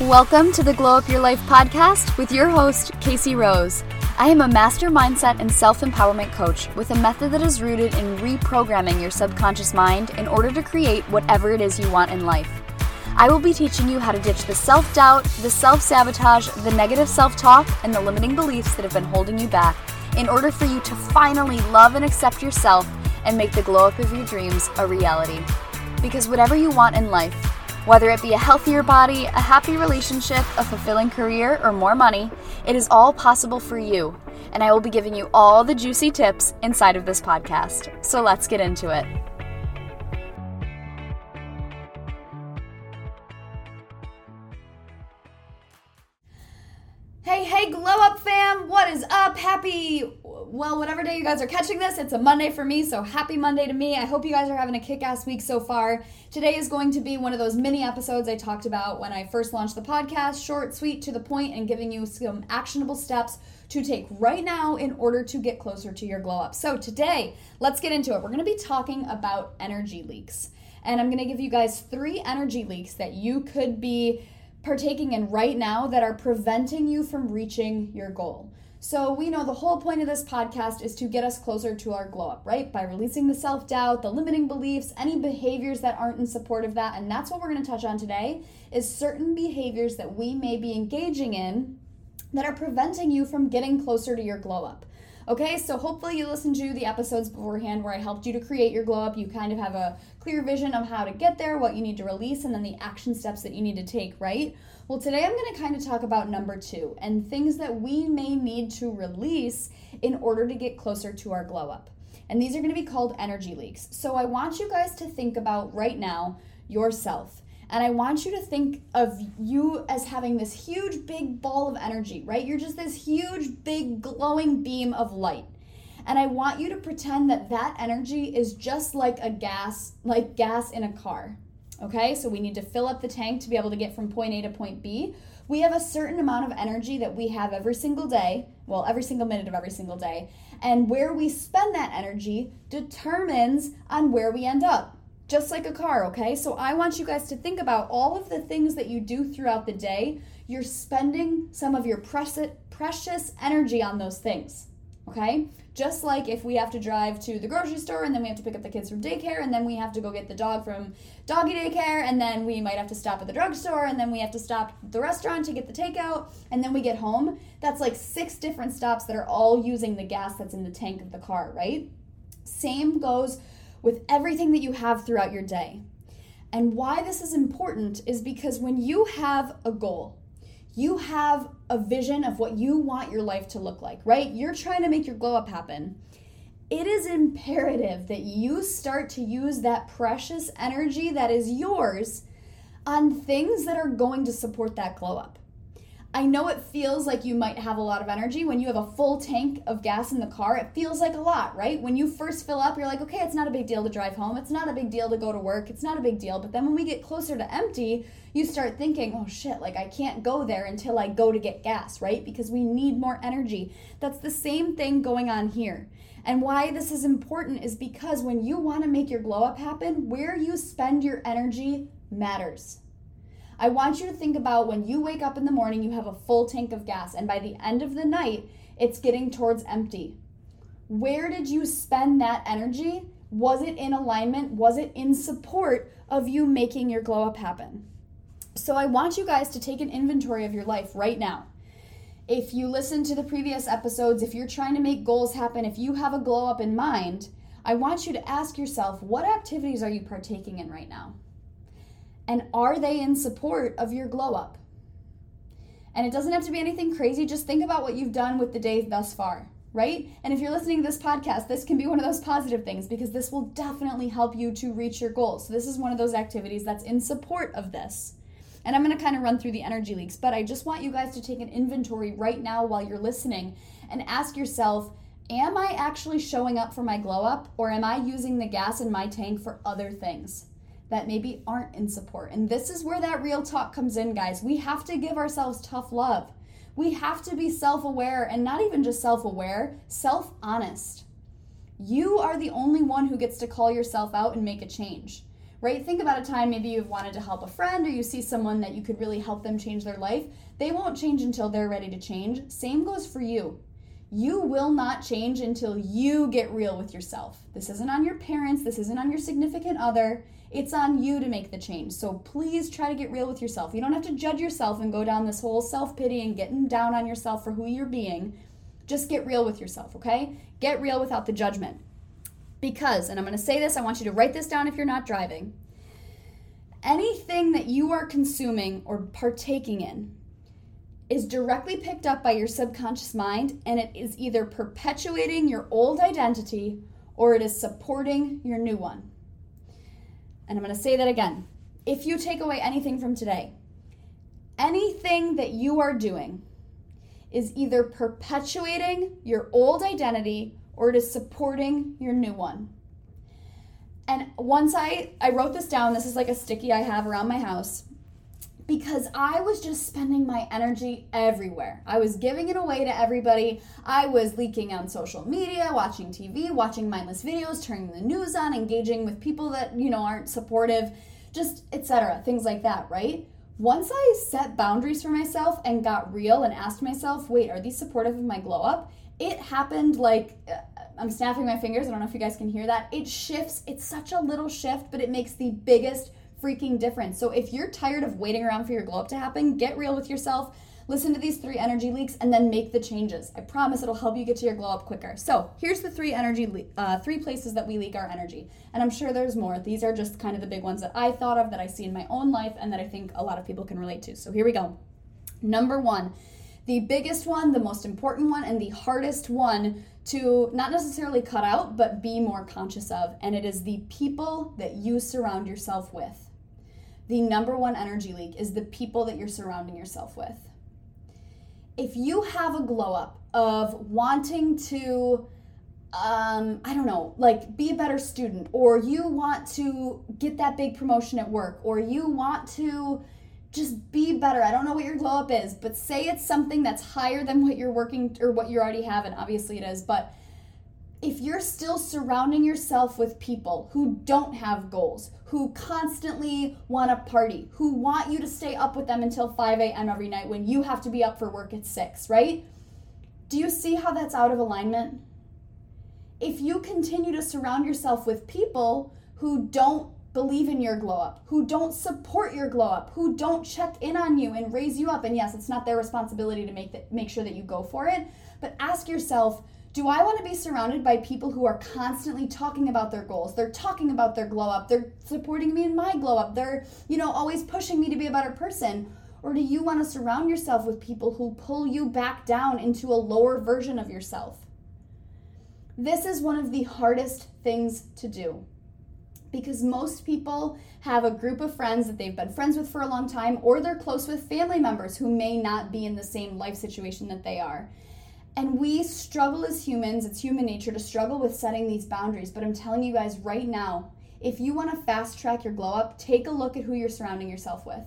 Welcome to the Glow Up Your Life podcast with your host, Casey Rose. I am a master mindset and self empowerment coach with a method that is rooted in reprogramming your subconscious mind in order to create whatever it is you want in life. I will be teaching you how to ditch the self doubt, the self sabotage, the negative self talk, and the limiting beliefs that have been holding you back in order for you to finally love and accept yourself and make the glow up of your dreams a reality. Because whatever you want in life, whether it be a healthier body, a happy relationship, a fulfilling career, or more money, it is all possible for you. And I will be giving you all the juicy tips inside of this podcast. So let's get into it. Hey, hey, Glow Up fam, what is up? Happy, well, whatever day you guys are catching this, it's a Monday for me, so happy Monday to me. I hope you guys are having a kick ass week so far. Today is going to be one of those mini episodes I talked about when I first launched the podcast short, sweet, to the point, and giving you some actionable steps to take right now in order to get closer to your glow up. So, today, let's get into it. We're gonna be talking about energy leaks, and I'm gonna give you guys three energy leaks that you could be partaking in right now that are preventing you from reaching your goal. So, we know the whole point of this podcast is to get us closer to our glow up, right? By releasing the self doubt, the limiting beliefs, any behaviors that aren't in support of that. And that's what we're going to touch on today is certain behaviors that we may be engaging in that are preventing you from getting closer to your glow up. Okay, so hopefully you listened to the episodes beforehand where I helped you to create your glow up. You kind of have a clear vision of how to get there, what you need to release, and then the action steps that you need to take, right? Well, today I'm going to kind of talk about number two and things that we may need to release in order to get closer to our glow up. And these are going to be called energy leaks. So I want you guys to think about right now yourself. And I want you to think of you as having this huge, big ball of energy, right? You're just this huge, big, glowing beam of light. And I want you to pretend that that energy is just like a gas, like gas in a car. Okay, so we need to fill up the tank to be able to get from point A to point B. We have a certain amount of energy that we have every single day, well, every single minute of every single day. And where we spend that energy determines on where we end up just like a car, okay? So I want you guys to think about all of the things that you do throughout the day. You're spending some of your precious energy on those things. Okay? Just like if we have to drive to the grocery store and then we have to pick up the kids from daycare and then we have to go get the dog from doggy daycare and then we might have to stop at the drugstore and then we have to stop the restaurant to get the takeout and then we get home. That's like six different stops that are all using the gas that's in the tank of the car, right? Same goes with everything that you have throughout your day. And why this is important is because when you have a goal, you have a vision of what you want your life to look like, right? You're trying to make your glow up happen. It is imperative that you start to use that precious energy that is yours on things that are going to support that glow up. I know it feels like you might have a lot of energy when you have a full tank of gas in the car. It feels like a lot, right? When you first fill up, you're like, okay, it's not a big deal to drive home. It's not a big deal to go to work. It's not a big deal. But then when we get closer to empty, you start thinking, oh shit, like I can't go there until I go to get gas, right? Because we need more energy. That's the same thing going on here. And why this is important is because when you want to make your glow up happen, where you spend your energy matters. I want you to think about when you wake up in the morning, you have a full tank of gas, and by the end of the night, it's getting towards empty. Where did you spend that energy? Was it in alignment? Was it in support of you making your glow up happen? So I want you guys to take an inventory of your life right now. If you listen to the previous episodes, if you're trying to make goals happen, if you have a glow up in mind, I want you to ask yourself what activities are you partaking in right now? And are they in support of your glow up? And it doesn't have to be anything crazy. Just think about what you've done with the day thus far, right? And if you're listening to this podcast, this can be one of those positive things because this will definitely help you to reach your goals. So, this is one of those activities that's in support of this. And I'm going to kind of run through the energy leaks, but I just want you guys to take an inventory right now while you're listening and ask yourself Am I actually showing up for my glow up, or am I using the gas in my tank for other things? That maybe aren't in support. And this is where that real talk comes in, guys. We have to give ourselves tough love. We have to be self aware and not even just self aware, self honest. You are the only one who gets to call yourself out and make a change. right? Think about a time maybe you've wanted to help a friend or you see someone that you could really help them change their life. They won't change until they're ready to change. Same goes for you. You will not change until you get real with yourself. This isn't on your parents, this isn't on your significant other. It's on you to make the change. So please try to get real with yourself. You don't have to judge yourself and go down this whole self pity and getting down on yourself for who you're being. Just get real with yourself, okay? Get real without the judgment. Because, and I'm going to say this, I want you to write this down if you're not driving. Anything that you are consuming or partaking in is directly picked up by your subconscious mind and it is either perpetuating your old identity or it is supporting your new one. And I'm going to say that again. If you take away anything from today, anything that you are doing is either perpetuating your old identity or it is supporting your new one. And once I I wrote this down, this is like a sticky I have around my house because I was just spending my energy everywhere. I was giving it away to everybody. I was leaking on social media, watching TV, watching mindless videos, turning the news on, engaging with people that, you know, aren't supportive, just etc. Things like that, right? Once I set boundaries for myself and got real and asked myself, "Wait, are these supportive of my glow up?" It happened like uh, I'm snapping my fingers. I don't know if you guys can hear that. It shifts. It's such a little shift, but it makes the biggest freaking difference. So if you're tired of waiting around for your glow up to happen, get real with yourself. Listen to these three energy leaks and then make the changes. I promise it'll help you get to your glow up quicker. So here's the three energy, le- uh, three places that we leak our energy, and I'm sure there's more. These are just kind of the big ones that I thought of that I see in my own life and that I think a lot of people can relate to. So here we go. Number one, the biggest one, the most important one, and the hardest one to not necessarily cut out, but be more conscious of, and it is the people that you surround yourself with the number one energy leak is the people that you're surrounding yourself with. If you have a glow up of wanting to, um, I don't know, like be a better student, or you want to get that big promotion at work, or you want to just be better. I don't know what your glow up is, but say it's something that's higher than what you're working or what you already have, and obviously it is, but if you're still surrounding yourself with people who don't have goals, who constantly want to party, who want you to stay up with them until 5 a.m. every night when you have to be up for work at 6, right? Do you see how that's out of alignment? If you continue to surround yourself with people who don't believe in your glow up, who don't support your glow up, who don't check in on you and raise you up, and yes, it's not their responsibility to make make sure that you go for it, but ask yourself, do I want to be surrounded by people who are constantly talking about their goals? They're talking about their glow up. They're supporting me in my glow up. They're, you know, always pushing me to be a better person. Or do you want to surround yourself with people who pull you back down into a lower version of yourself? This is one of the hardest things to do because most people have a group of friends that they've been friends with for a long time, or they're close with family members who may not be in the same life situation that they are. And we struggle as humans, it's human nature to struggle with setting these boundaries. But I'm telling you guys right now, if you want to fast track your glow up, take a look at who you're surrounding yourself with.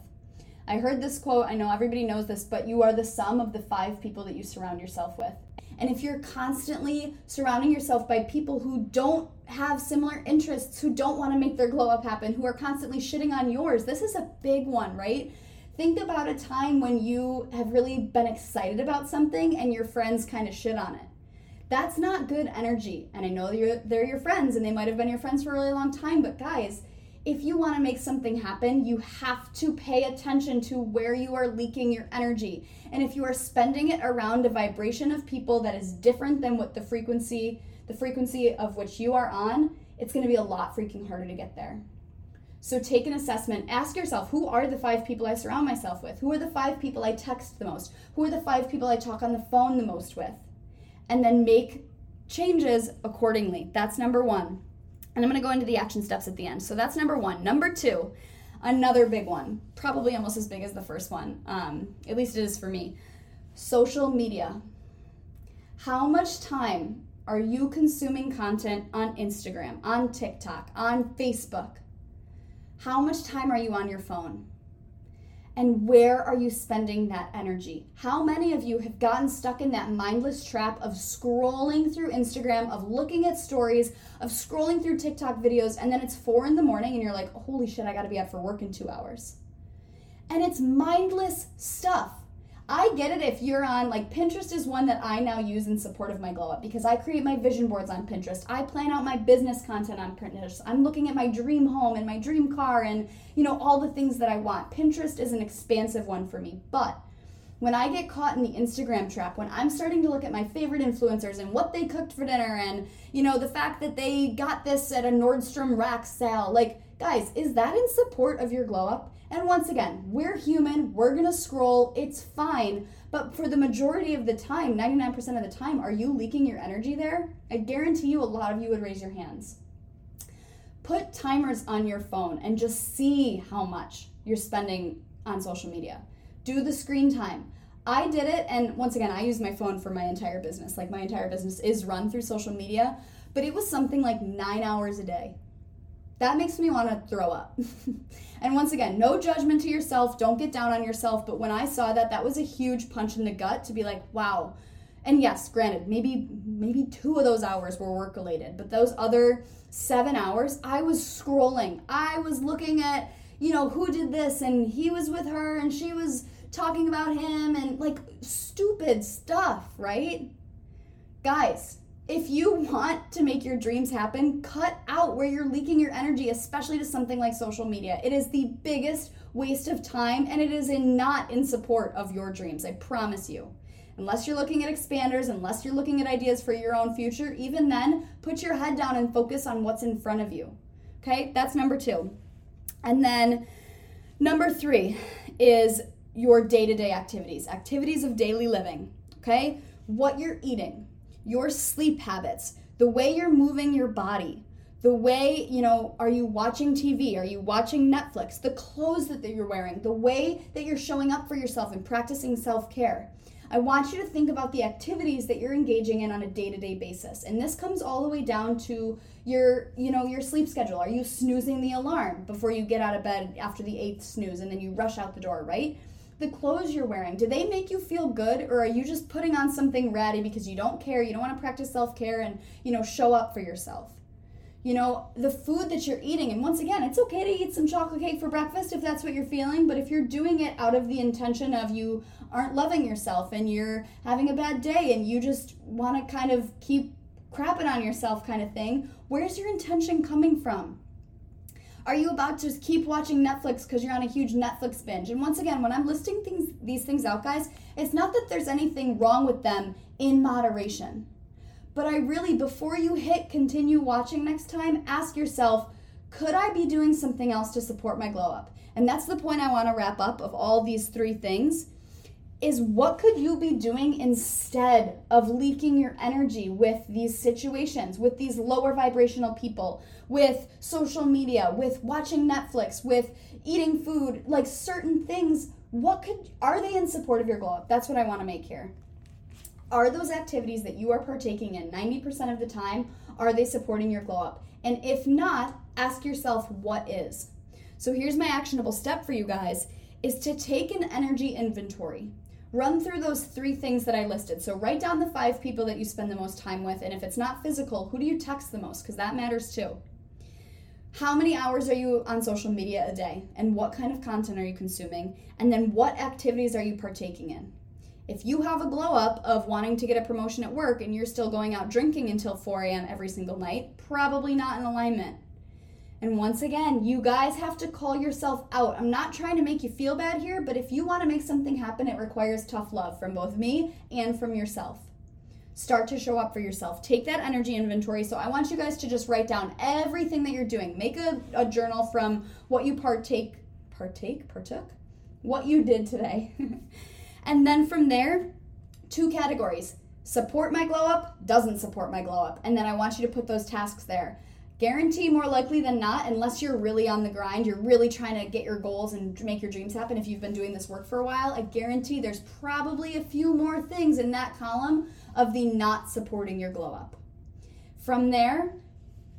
I heard this quote, I know everybody knows this, but you are the sum of the five people that you surround yourself with. And if you're constantly surrounding yourself by people who don't have similar interests, who don't want to make their glow up happen, who are constantly shitting on yours, this is a big one, right? Think about a time when you have really been excited about something and your friends kind of shit on it. That's not good energy. And I know they're, they're your friends and they might have been your friends for a really long time, but guys, if you want to make something happen, you have to pay attention to where you are leaking your energy. And if you are spending it around a vibration of people that is different than what the frequency, the frequency of which you are on, it's going to be a lot freaking harder to get there. So take an assessment. Ask yourself who are the five people I surround myself with? Who are the five people I text the most? Who are the five people I talk on the phone the most with? And then make changes accordingly. That's number one. And I'm going to go into the action steps at the end. So that's number one. Number two, another big one, probably almost as big as the first one, um, at least it is for me. Social media. How much time are you consuming content on Instagram, on TikTok, on Facebook? How much time are you on your phone? And where are you spending that energy? How many of you have gotten stuck in that mindless trap of scrolling through Instagram, of looking at stories, of scrolling through TikTok videos, and then it's four in the morning and you're like, holy shit, I gotta be up for work in two hours? And it's mindless stuff. I get it if you're on, like, Pinterest is one that I now use in support of my glow up because I create my vision boards on Pinterest. I plan out my business content on Pinterest. I'm looking at my dream home and my dream car and, you know, all the things that I want. Pinterest is an expansive one for me. But when I get caught in the Instagram trap, when I'm starting to look at my favorite influencers and what they cooked for dinner and, you know, the fact that they got this at a Nordstrom rack sale, like, guys, is that in support of your glow up? And once again, we're human, we're gonna scroll, it's fine. But for the majority of the time, 99% of the time, are you leaking your energy there? I guarantee you a lot of you would raise your hands. Put timers on your phone and just see how much you're spending on social media. Do the screen time. I did it, and once again, I use my phone for my entire business. Like, my entire business is run through social media, but it was something like nine hours a day. That makes me want to throw up. and once again, no judgment to yourself. Don't get down on yourself. But when I saw that, that was a huge punch in the gut to be like, wow. And yes, granted, maybe maybe two of those hours were work related, but those other seven hours, I was scrolling. I was looking at, you know, who did this and he was with her and she was talking about him and like stupid stuff, right? Guys, if you want to make your dreams happen, cut out where you're leaking your energy, especially to something like social media. It is the biggest waste of time and it is in not in support of your dreams. I promise you. Unless you're looking at expanders, unless you're looking at ideas for your own future, even then, put your head down and focus on what's in front of you. Okay? That's number 2. And then number 3 is your day-to-day activities, activities of daily living. Okay? What you're eating your sleep habits, the way you're moving your body, the way, you know, are you watching TV? Are you watching Netflix? The clothes that you're wearing, the way that you're showing up for yourself and practicing self care. I want you to think about the activities that you're engaging in on a day-to-day basis. And this comes all the way down to your, you know, your sleep schedule. Are you snoozing the alarm before you get out of bed after the eighth snooze and then you rush out the door, right? The clothes you're wearing, do they make you feel good or are you just putting on something ratty because you don't care, you don't want to practice self-care and, you know, show up for yourself? You know, the food that you're eating, and once again, it's okay to eat some chocolate cake for breakfast if that's what you're feeling, but if you're doing it out of the intention of you aren't loving yourself and you're having a bad day and you just want to kind of keep crapping on yourself kind of thing, where's your intention coming from? Are you about to just keep watching Netflix because you're on a huge Netflix binge? And once again, when I'm listing things these things out, guys, it's not that there's anything wrong with them in moderation. But I really before you hit continue watching next time, ask yourself, could I be doing something else to support my glow up? And that's the point I want to wrap up of all these three things is what could you be doing instead of leaking your energy with these situations, with these lower vibrational people, with social media, with watching Netflix, with eating food, like certain things? What could are they in support of your glow up? That's what I want to make here. Are those activities that you are partaking in 90% of the time, are they supporting your glow up? And if not, ask yourself what is. So here's my actionable step for you guys is to take an energy inventory run through those three things that I listed. So write down the five people that you spend the most time with, and if it's not physical, who do you text the most? Because that matters too. How many hours are you on social media a day, and what kind of content are you consuming? And then what activities are you partaking in? If you have a glow up of wanting to get a promotion at work and you're still going out drinking until 4 a.m. every single night, probably not in alignment. And once again, you guys have to call yourself out. I'm not trying to make you feel bad here, but if you want to make something happen, it requires tough love from both me and from yourself. Start to show up for yourself. Take that energy inventory. So I want you guys to just write down everything that you're doing. Make a, a journal from what you partake, partake, partook, what you did today. and then from there, two categories support my glow up, doesn't support my glow up. And then I want you to put those tasks there guarantee more likely than not, unless you're really on the grind, you're really trying to get your goals and make your dreams happen. If you've been doing this work for a while, I guarantee there's probably a few more things in that column of the not supporting your glow up. From there,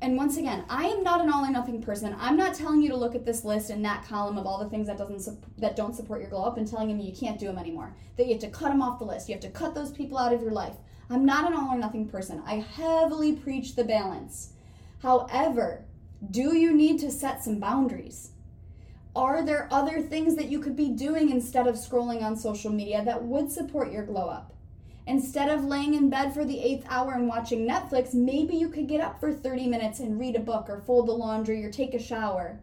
and once again, I am not an all or nothing person. I'm not telling you to look at this list and that column of all the things that doesn't that don't support your glow up and telling you you can't do them anymore. That you have to cut them off the list. You have to cut those people out of your life. I'm not an all or nothing person. I heavily preach the balance. However, do you need to set some boundaries? Are there other things that you could be doing instead of scrolling on social media that would support your glow up? Instead of laying in bed for the eighth hour and watching Netflix, maybe you could get up for 30 minutes and read a book or fold the laundry or take a shower.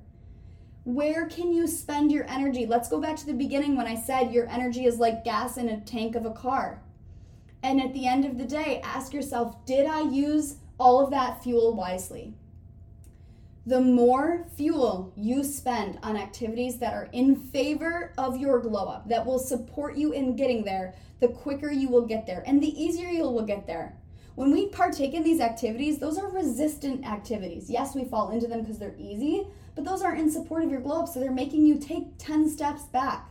Where can you spend your energy? Let's go back to the beginning when I said your energy is like gas in a tank of a car. And at the end of the day, ask yourself did I use all of that fuel wisely? The more fuel you spend on activities that are in favor of your glow up, that will support you in getting there, the quicker you will get there and the easier you will get there. When we partake in these activities, those are resistant activities. Yes, we fall into them because they're easy, but those aren't in support of your glow up, so they're making you take 10 steps back.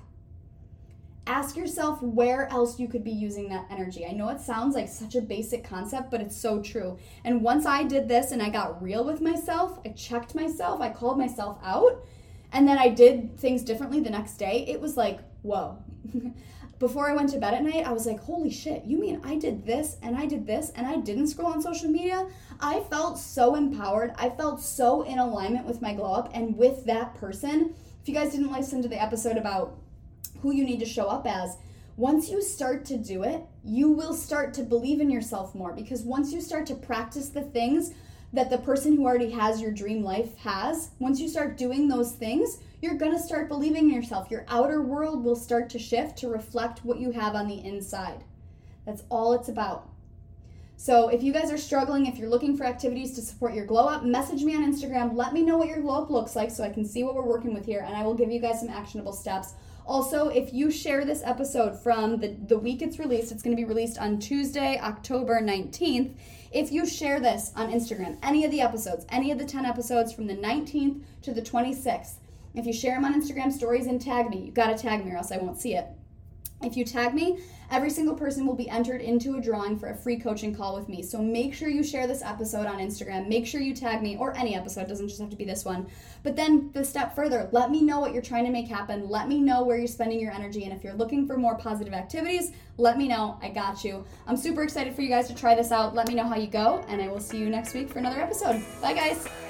Ask yourself where else you could be using that energy. I know it sounds like such a basic concept, but it's so true. And once I did this and I got real with myself, I checked myself, I called myself out, and then I did things differently the next day, it was like, whoa. before I went to bed at night, I was like, holy shit, you mean I did this and I did this and I didn't scroll on social media? I felt so empowered. I felt so in alignment with my glow up and with that person. If you guys didn't listen to the episode about who you need to show up as, once you start to do it, you will start to believe in yourself more because once you start to practice the things that the person who already has your dream life has, once you start doing those things, you're going to start believing in yourself. Your outer world will start to shift to reflect what you have on the inside. That's all it's about. So, if you guys are struggling, if you're looking for activities to support your glow up, message me on Instagram. Let me know what your glow up looks like so I can see what we're working with here and I will give you guys some actionable steps. Also, if you share this episode from the, the week it's released, it's going to be released on Tuesday, October 19th. If you share this on Instagram, any of the episodes, any of the 10 episodes from the 19th to the 26th, if you share them on Instagram stories and tag me, you gotta tag me or else I won't see it. If you tag me, every single person will be entered into a drawing for a free coaching call with me. So make sure you share this episode on Instagram. Make sure you tag me or any episode, doesn't just have to be this one. But then the step further, let me know what you're trying to make happen. Let me know where you're spending your energy. And if you're looking for more positive activities, let me know. I got you. I'm super excited for you guys to try this out. Let me know how you go, and I will see you next week for another episode. Bye, guys.